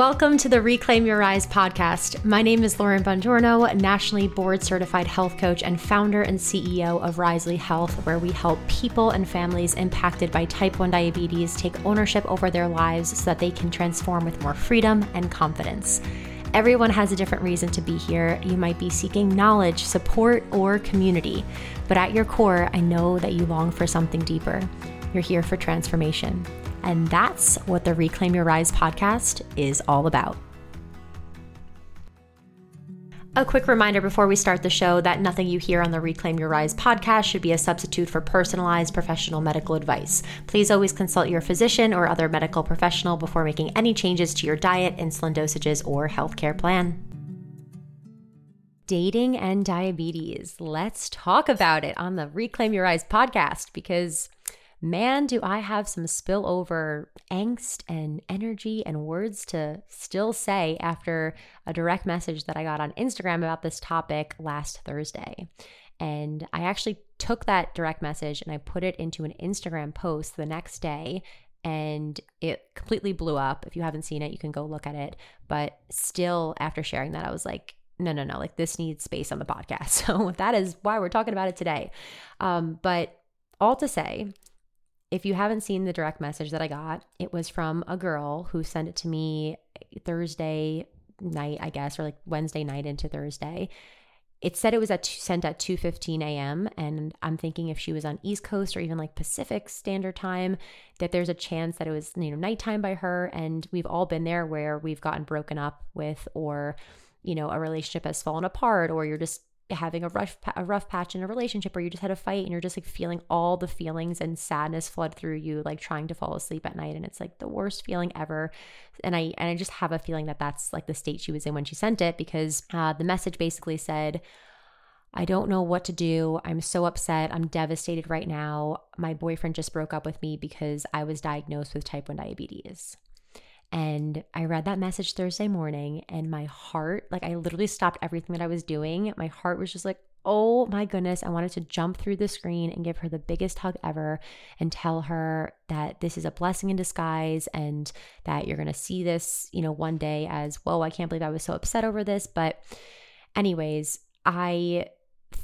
Welcome to the Reclaim Your Rise podcast. My name is Lauren Bongiorno, nationally board certified health coach and founder and CEO of Risely Health, where we help people and families impacted by type 1 diabetes take ownership over their lives so that they can transform with more freedom and confidence. Everyone has a different reason to be here. You might be seeking knowledge, support, or community, but at your core, I know that you long for something deeper. You're here for transformation. And that's what the Reclaim Your Rise podcast is all about. A quick reminder before we start the show that nothing you hear on the Reclaim Your Rise podcast should be a substitute for personalized professional medical advice. Please always consult your physician or other medical professional before making any changes to your diet, insulin dosages, or healthcare plan. Dating and diabetes. Let's talk about it on the Reclaim Your Rise podcast because man, do I have some spillover angst and energy and words to still say after a direct message that I got on Instagram about this topic last Thursday. And I actually took that direct message and I put it into an Instagram post the next day and it completely blew up. If you haven't seen it, you can go look at it. But still, after sharing that, I was like, no, no, no, like this needs space on the podcast. So that is why we're talking about it today. Um, but all to say, if you haven't seen the direct message that I got, it was from a girl who sent it to me Thursday night, I guess, or like Wednesday night into Thursday. It said it was at sent at 2:15 a.m. and I'm thinking if she was on East Coast or even like Pacific Standard Time, that there's a chance that it was you know nighttime by her. And we've all been there where we've gotten broken up with, or you know a relationship has fallen apart, or you're just having a rough a rough patch in a relationship or you just had a fight and you're just like feeling all the feelings and sadness flood through you like trying to fall asleep at night and it's like the worst feeling ever and I and I just have a feeling that that's like the state she was in when she sent it because uh, the message basically said I don't know what to do. I'm so upset. I'm devastated right now. My boyfriend just broke up with me because I was diagnosed with type 1 diabetes. And I read that message Thursday morning, and my heart, like, I literally stopped everything that I was doing. My heart was just like, oh my goodness, I wanted to jump through the screen and give her the biggest hug ever and tell her that this is a blessing in disguise and that you're going to see this, you know, one day as, whoa, I can't believe I was so upset over this. But, anyways, I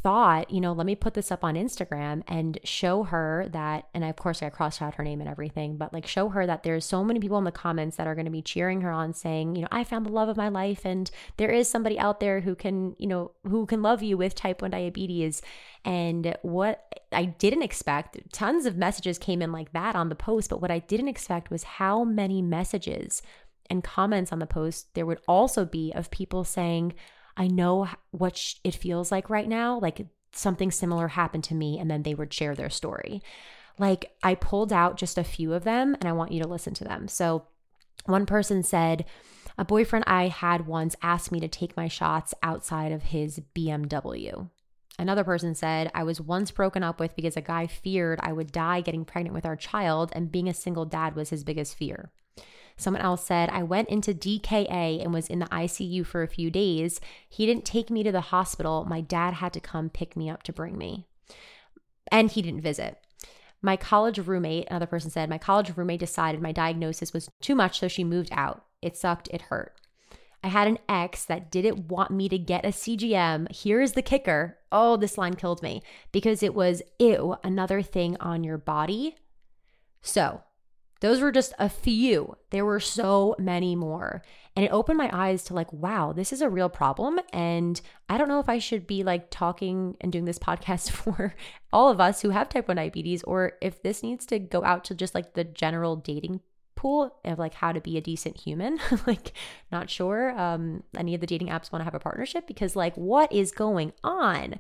thought, you know, let me put this up on Instagram and show her that, and of course I crossed out her name and everything, but like show her that there's so many people in the comments that are going to be cheering her on, saying, you know, I found the love of my life, and there is somebody out there who can, you know, who can love you with type 1 diabetes. And what I didn't expect, tons of messages came in like that on the post, but what I didn't expect was how many messages and comments on the post there would also be of people saying, I know what sh- it feels like right now. Like something similar happened to me, and then they would share their story. Like I pulled out just a few of them, and I want you to listen to them. So, one person said, A boyfriend I had once asked me to take my shots outside of his BMW. Another person said, I was once broken up with because a guy feared I would die getting pregnant with our child, and being a single dad was his biggest fear. Someone else said, I went into DKA and was in the ICU for a few days. He didn't take me to the hospital. My dad had to come pick me up to bring me. And he didn't visit. My college roommate, another person said, my college roommate decided my diagnosis was too much, so she moved out. It sucked, it hurt. I had an ex that didn't want me to get a CGM. Here's the kicker. Oh, this line killed me because it was, ew, another thing on your body. So those were just a few. There were so many more. And it opened my eyes to like, wow, this is a real problem. And I don't know if I should be like talking and doing this podcast for all of us who have type 1 diabetes or if this needs to go out to just like the general dating pool of like how to be a decent human. like, not sure. Um, any of the dating apps want to have a partnership because like, what is going on?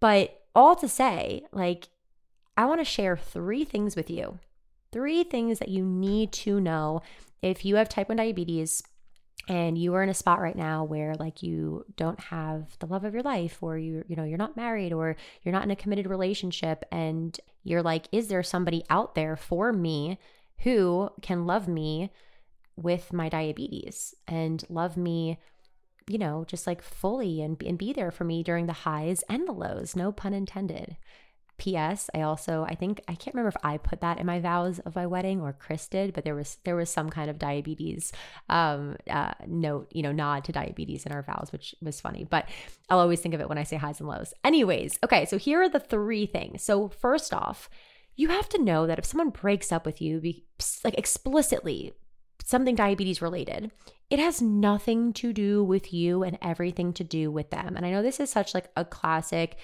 But all to say, like, I want to share three things with you Three things that you need to know if you have type 1 diabetes and you are in a spot right now where like you don't have the love of your life or you you know you're not married or you're not in a committed relationship and you're like is there somebody out there for me who can love me with my diabetes and love me you know just like fully and and be there for me during the highs and the lows no pun intended P.S. I also I think I can't remember if I put that in my vows of my wedding or Chris did, but there was there was some kind of diabetes um, uh, note, you know, nod to diabetes in our vows, which was funny. But I'll always think of it when I say highs and lows. Anyways, okay, so here are the three things. So first off, you have to know that if someone breaks up with you, be, like explicitly something diabetes related, it has nothing to do with you and everything to do with them. And I know this is such like a classic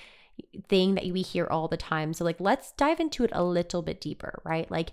thing that we hear all the time. So, like, let's dive into it a little bit deeper, right? Like,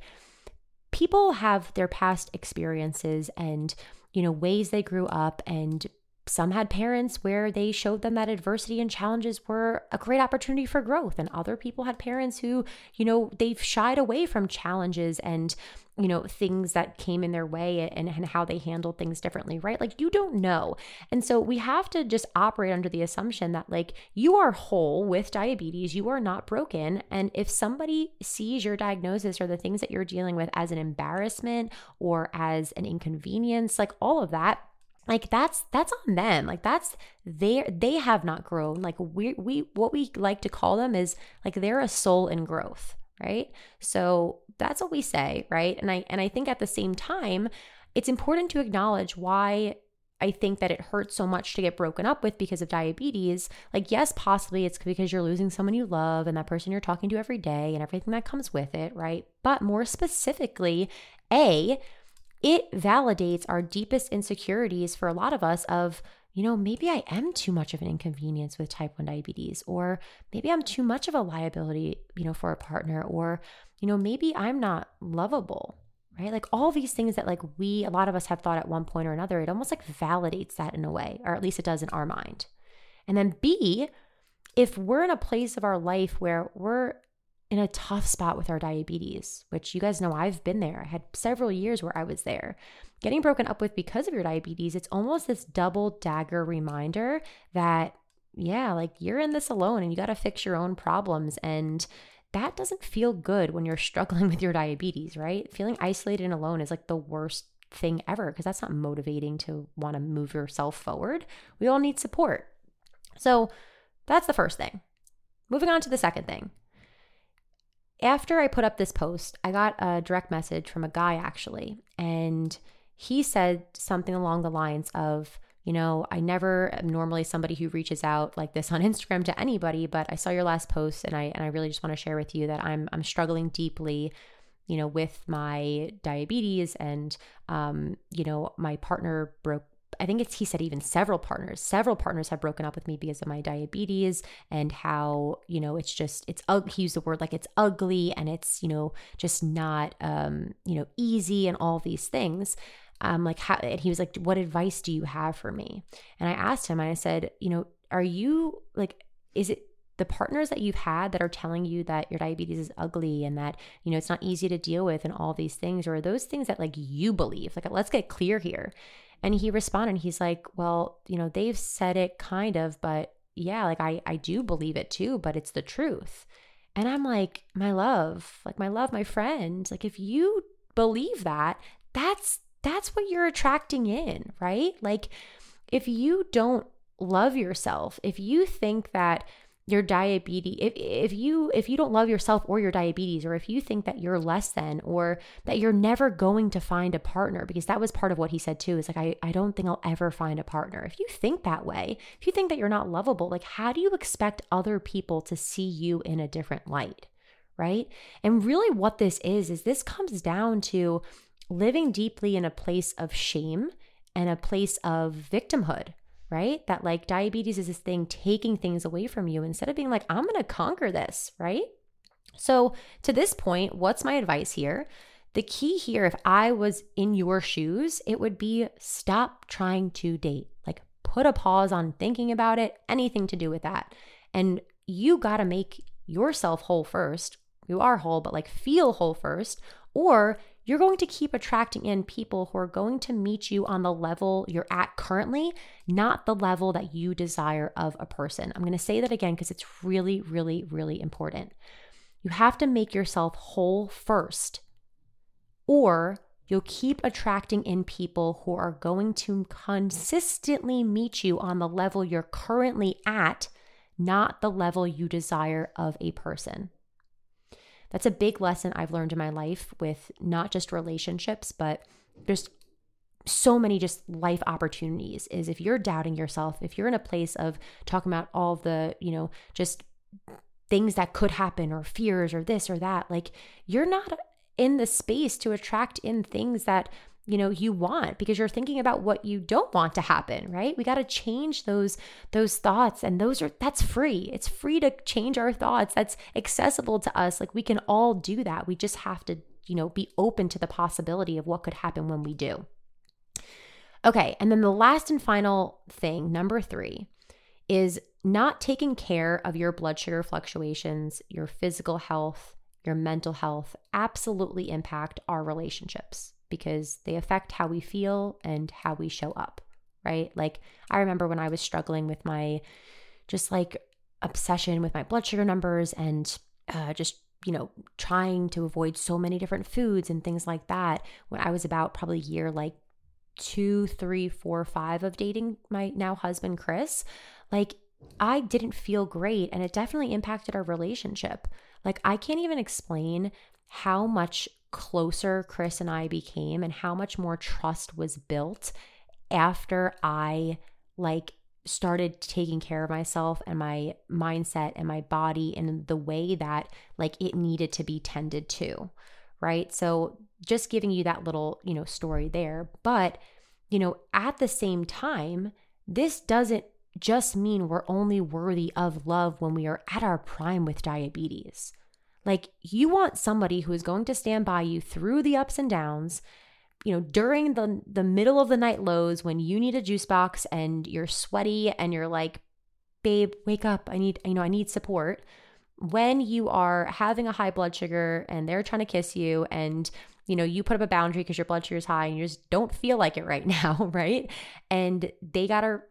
people have their past experiences and, you know, ways they grew up and some had parents where they showed them that adversity and challenges were a great opportunity for growth and other people had parents who you know they've shied away from challenges and you know things that came in their way and, and how they handled things differently right? Like you don't know. And so we have to just operate under the assumption that like you are whole with diabetes you are not broken and if somebody sees your diagnosis or the things that you're dealing with as an embarrassment or as an inconvenience like all of that like that's that's on them like that's they they have not grown like we we what we like to call them is like they're a soul in growth right so that's what we say right and i and i think at the same time it's important to acknowledge why I think that it hurts so much to get broken up with because of diabetes. Like, yes, possibly it's because you're losing someone you love and that person you're talking to every day and everything that comes with it, right? But more specifically, A, it validates our deepest insecurities for a lot of us of you know maybe i am too much of an inconvenience with type 1 diabetes or maybe i'm too much of a liability you know for a partner or you know maybe i'm not lovable right? Like all these things that like we a lot of us have thought at one point or another it almost like validates that in a way or at least it does in our mind. And then b if we're in a place of our life where we're in a tough spot with our diabetes, which you guys know I've been there. I had several years where I was there. Getting broken up with because of your diabetes, it's almost this double dagger reminder that, yeah, like you're in this alone and you got to fix your own problems. And that doesn't feel good when you're struggling with your diabetes, right? Feeling isolated and alone is like the worst thing ever because that's not motivating to want to move yourself forward. We all need support. So that's the first thing. Moving on to the second thing after I put up this post, I got a direct message from a guy actually, and he said something along the lines of, you know, I never am normally somebody who reaches out like this on Instagram to anybody, but I saw your last post and I and I really just want to share with you that I'm I'm struggling deeply, you know, with my diabetes and um, you know, my partner broke I think it's he said even several partners, several partners have broken up with me because of my diabetes and how, you know, it's just it's ugly. he used the word like it's ugly and it's, you know, just not um, you know, easy and all these things. Um, like how and he was like, What advice do you have for me? And I asked him, I said, you know, are you like, is it the partners that you've had that are telling you that your diabetes is ugly and that you know it's not easy to deal with and all these things or are those things that like you believe like let's get clear here and he responded, he's like, Well, you know, they've said it kind of, but yeah, like I, I do believe it too, but it's the truth. And I'm like, My love, like my love, my friend, like if you believe that, that's that's what you're attracting in, right? Like if you don't love yourself, if you think that your diabetes if, if you if you don't love yourself or your diabetes or if you think that you're less than or that you're never going to find a partner because that was part of what he said too is like I, I don't think i'll ever find a partner. If you think that way if you think that you're not lovable like how do you expect other people to see you in a different light right? And really what this is is this comes down to living deeply in a place of shame and a place of victimhood right? That like diabetes is this thing taking things away from you instead of being like, I'm going to conquer this, right? So, to this point, what's my advice here? The key here, if I was in your shoes, it would be stop trying to date. Like, put a pause on thinking about it, anything to do with that. And you got to make yourself whole first. You are whole, but like feel whole first, or you're going to keep attracting in people who are going to meet you on the level you're at currently, not the level that you desire of a person. I'm going to say that again because it's really, really, really important. You have to make yourself whole first, or you'll keep attracting in people who are going to consistently meet you on the level you're currently at, not the level you desire of a person. That's a big lesson I've learned in my life with not just relationships, but just so many just life opportunities is if you're doubting yourself, if you're in a place of talking about all the, you know, just things that could happen or fears or this or that, like you're not in the space to attract in things that you know you want because you're thinking about what you don't want to happen right? We got to change those those thoughts and those are that's free. It's free to change our thoughts. That's accessible to us. Like we can all do that. We just have to you know be open to the possibility of what could happen when we do. Okay and then the last and final thing number 3 is not taking care of your blood sugar fluctuations your physical health your mental health absolutely impact our relationships because they affect how we feel and how we show up, right? Like, I remember when I was struggling with my just like obsession with my blood sugar numbers and uh, just, you know, trying to avoid so many different foods and things like that when I was about probably year like two, three, four, five of dating my now husband, Chris. Like, I didn't feel great and it definitely impacted our relationship. Like, I can't even explain how much closer Chris and I became and how much more trust was built after I like started taking care of myself and my mindset and my body in the way that like it needed to be tended to right? So just giving you that little you know story there. But you know at the same time this doesn't just mean we're only worthy of love when we are at our prime with diabetes like you want somebody who is going to stand by you through the ups and downs, you know, during the the middle of the night lows when you need a juice box and you're sweaty and you're like, "Babe, wake up. I need you know, I need support." When you are having a high blood sugar and they're trying to kiss you and you know, you put up a boundary because your blood sugar is high and you just don't feel like it right now, right? And they got to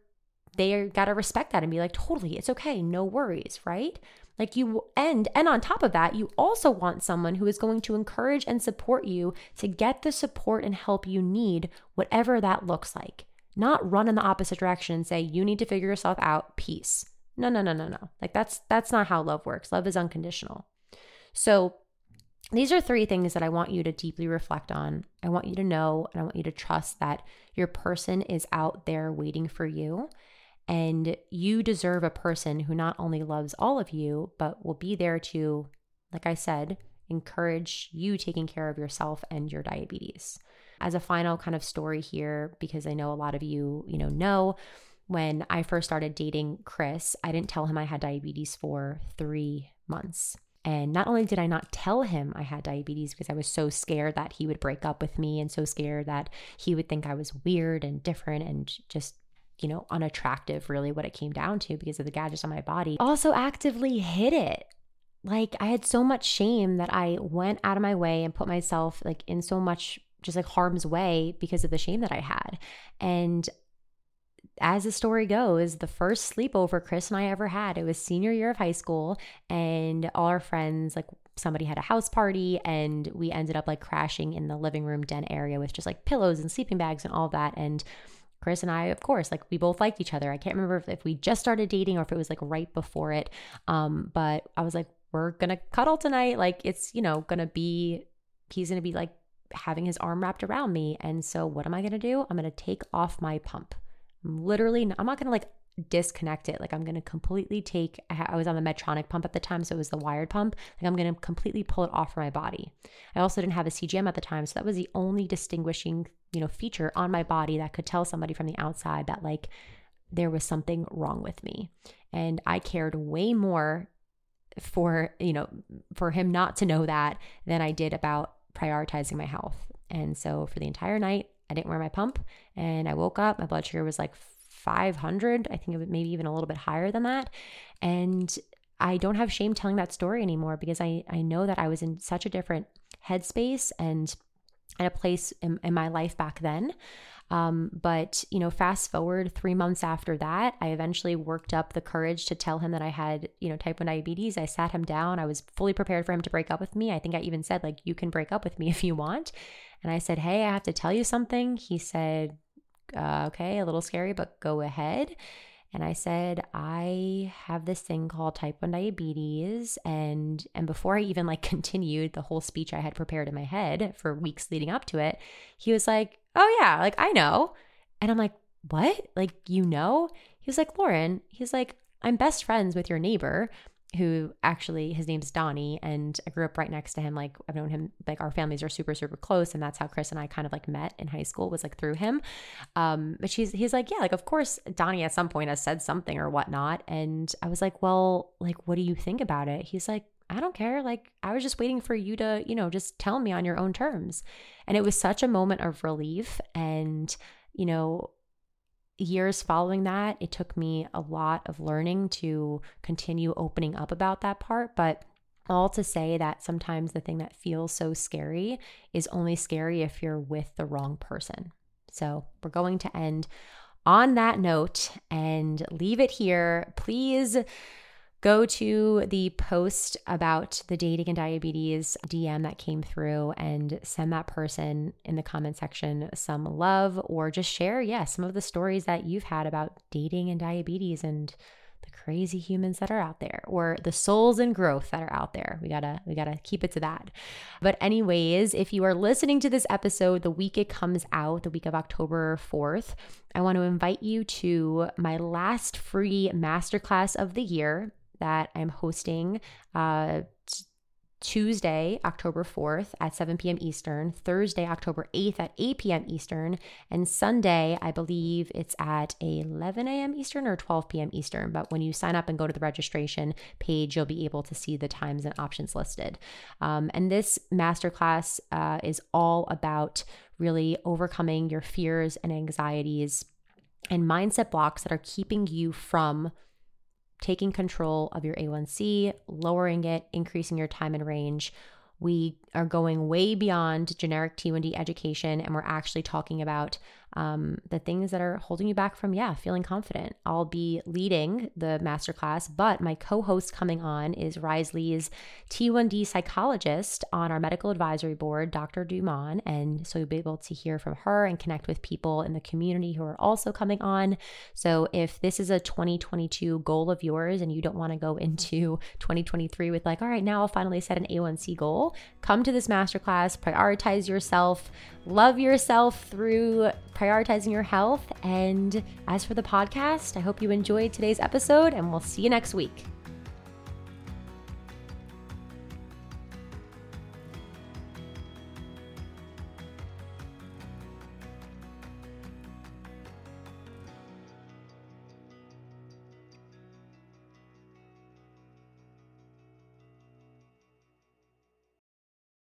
they got to respect that and be like, "Totally, it's okay. No worries," right? Like you and and on top of that, you also want someone who is going to encourage and support you to get the support and help you need, whatever that looks like. Not run in the opposite direction and say you need to figure yourself out, peace. No, no, no, no, no. Like that's that's not how love works. Love is unconditional. So these are three things that I want you to deeply reflect on. I want you to know and I want you to trust that your person is out there waiting for you and you deserve a person who not only loves all of you, but will be there to, like I said, encourage you taking care of yourself and your diabetes. As a final kind of story here, because I know a lot of you, you know, know when I first started dating Chris, I didn't tell him I had diabetes for three months. And not only did I not tell him I had diabetes because I was so scared that he would break up with me and so scared that he would think I was weird and different and just you know, unattractive, really, what it came down to because of the gadgets on my body, also actively hid it. Like, I had so much shame that I went out of my way and put myself like in so much just like harm's way because of the shame that I had. And as the story goes, the first sleepover Chris and I ever had, it was senior year of high school, and all our friends, like somebody had a house party, and we ended up like crashing in the living room den area with just like pillows and sleeping bags and all that. And Chris and I, of course, like we both liked each other. I can't remember if, if we just started dating or if it was like right before it. Um, but I was like, we're gonna cuddle tonight. Like it's, you know, gonna be, he's gonna be like having his arm wrapped around me. And so what am I gonna do? I'm gonna take off my pump. I'm literally, I'm not gonna like disconnect it. Like I'm going to completely take, I was on the Medtronic pump at the time, so it was the wired pump. Like I'm going to completely pull it off from my body. I also didn't have a CGM at the time, so that was the only distinguishing, you know, feature on my body that could tell somebody from the outside that like there was something wrong with me. And I cared way more for, you know, for him not to know that than I did about prioritizing my health. And so for the entire night, I didn't wear my pump and I woke up, my blood sugar was like 500. I think it was maybe even a little bit higher than that. And I don't have shame telling that story anymore because I, I know that I was in such a different headspace and at a place in, in my life back then. Um, but, you know, fast forward three months after that, I eventually worked up the courage to tell him that I had, you know, type 1 diabetes. I sat him down. I was fully prepared for him to break up with me. I think I even said, like, you can break up with me if you want. And I said, hey, I have to tell you something. He said, uh, okay, a little scary, but go ahead. and I said, I have this thing called type 1 diabetes. And and before I even like continued the whole speech I had prepared in my head for weeks leading up to it, he was like, Oh yeah, like I know. And I'm like, What? Like you know? He was like, Lauren, he's like, I'm best friends with your neighbor who actually his name's Donnie and I grew up right next to him. Like I've known him like our families are super super close and that's how Chris and I kind of like met in high school was like through him. Um but she's he's like yeah like of course Donnie at some point has said something or whatnot. And I was like well like what do you think about it? He's like I don't care. Like I was just waiting for you to you know just tell me on your own terms. And it was such a moment of relief and you know years following that, it took me a lot of learning to continue opening up about that part. But all to say that sometimes the thing that feels so scary is only scary if you're with the wrong person. So we're going to end on that note and leave it here. Please go to the post about the dating and diabetes DM that came through and send that person in the comment section some love or just share, yeah, some of the stories that you've had about dating and diabetes and the crazy humans that are out there or the souls and growth that are out there. We got to we got to keep it to that. But anyways, if you are listening to this episode the week it comes out, the week of October 4th, I want to invite you to my last free masterclass of the year that I'm hosting uh, t- Tuesday, October 4th at 7 p.m. Eastern, Thursday, October 8th at 8 p.m. Eastern, and Sunday, I believe it's at 11 a.m. Eastern or 12 p.m. Eastern. But when you sign up and go to the registration page, you'll be able to see the times and options listed. Um, and this masterclass uh, is all about really overcoming your fears and anxieties and mindset blocks that are keeping you from taking control of your A1C, lowering it, increasing your time in range. We are going way beyond generic T1D education, and we're actually talking about um, the things that are holding you back from, yeah, feeling confident. I'll be leading the masterclass, but my co host coming on is Risely's T1D psychologist on our medical advisory board, Dr. Dumont. And so you'll be able to hear from her and connect with people in the community who are also coming on. So if this is a 2022 goal of yours and you don't want to go into 2023 with, like, all right, now I'll finally set an A1C goal, come to this masterclass, prioritize yourself, love yourself through prioritizing your health. And as for the podcast, I hope you enjoyed today's episode, and we'll see you next week.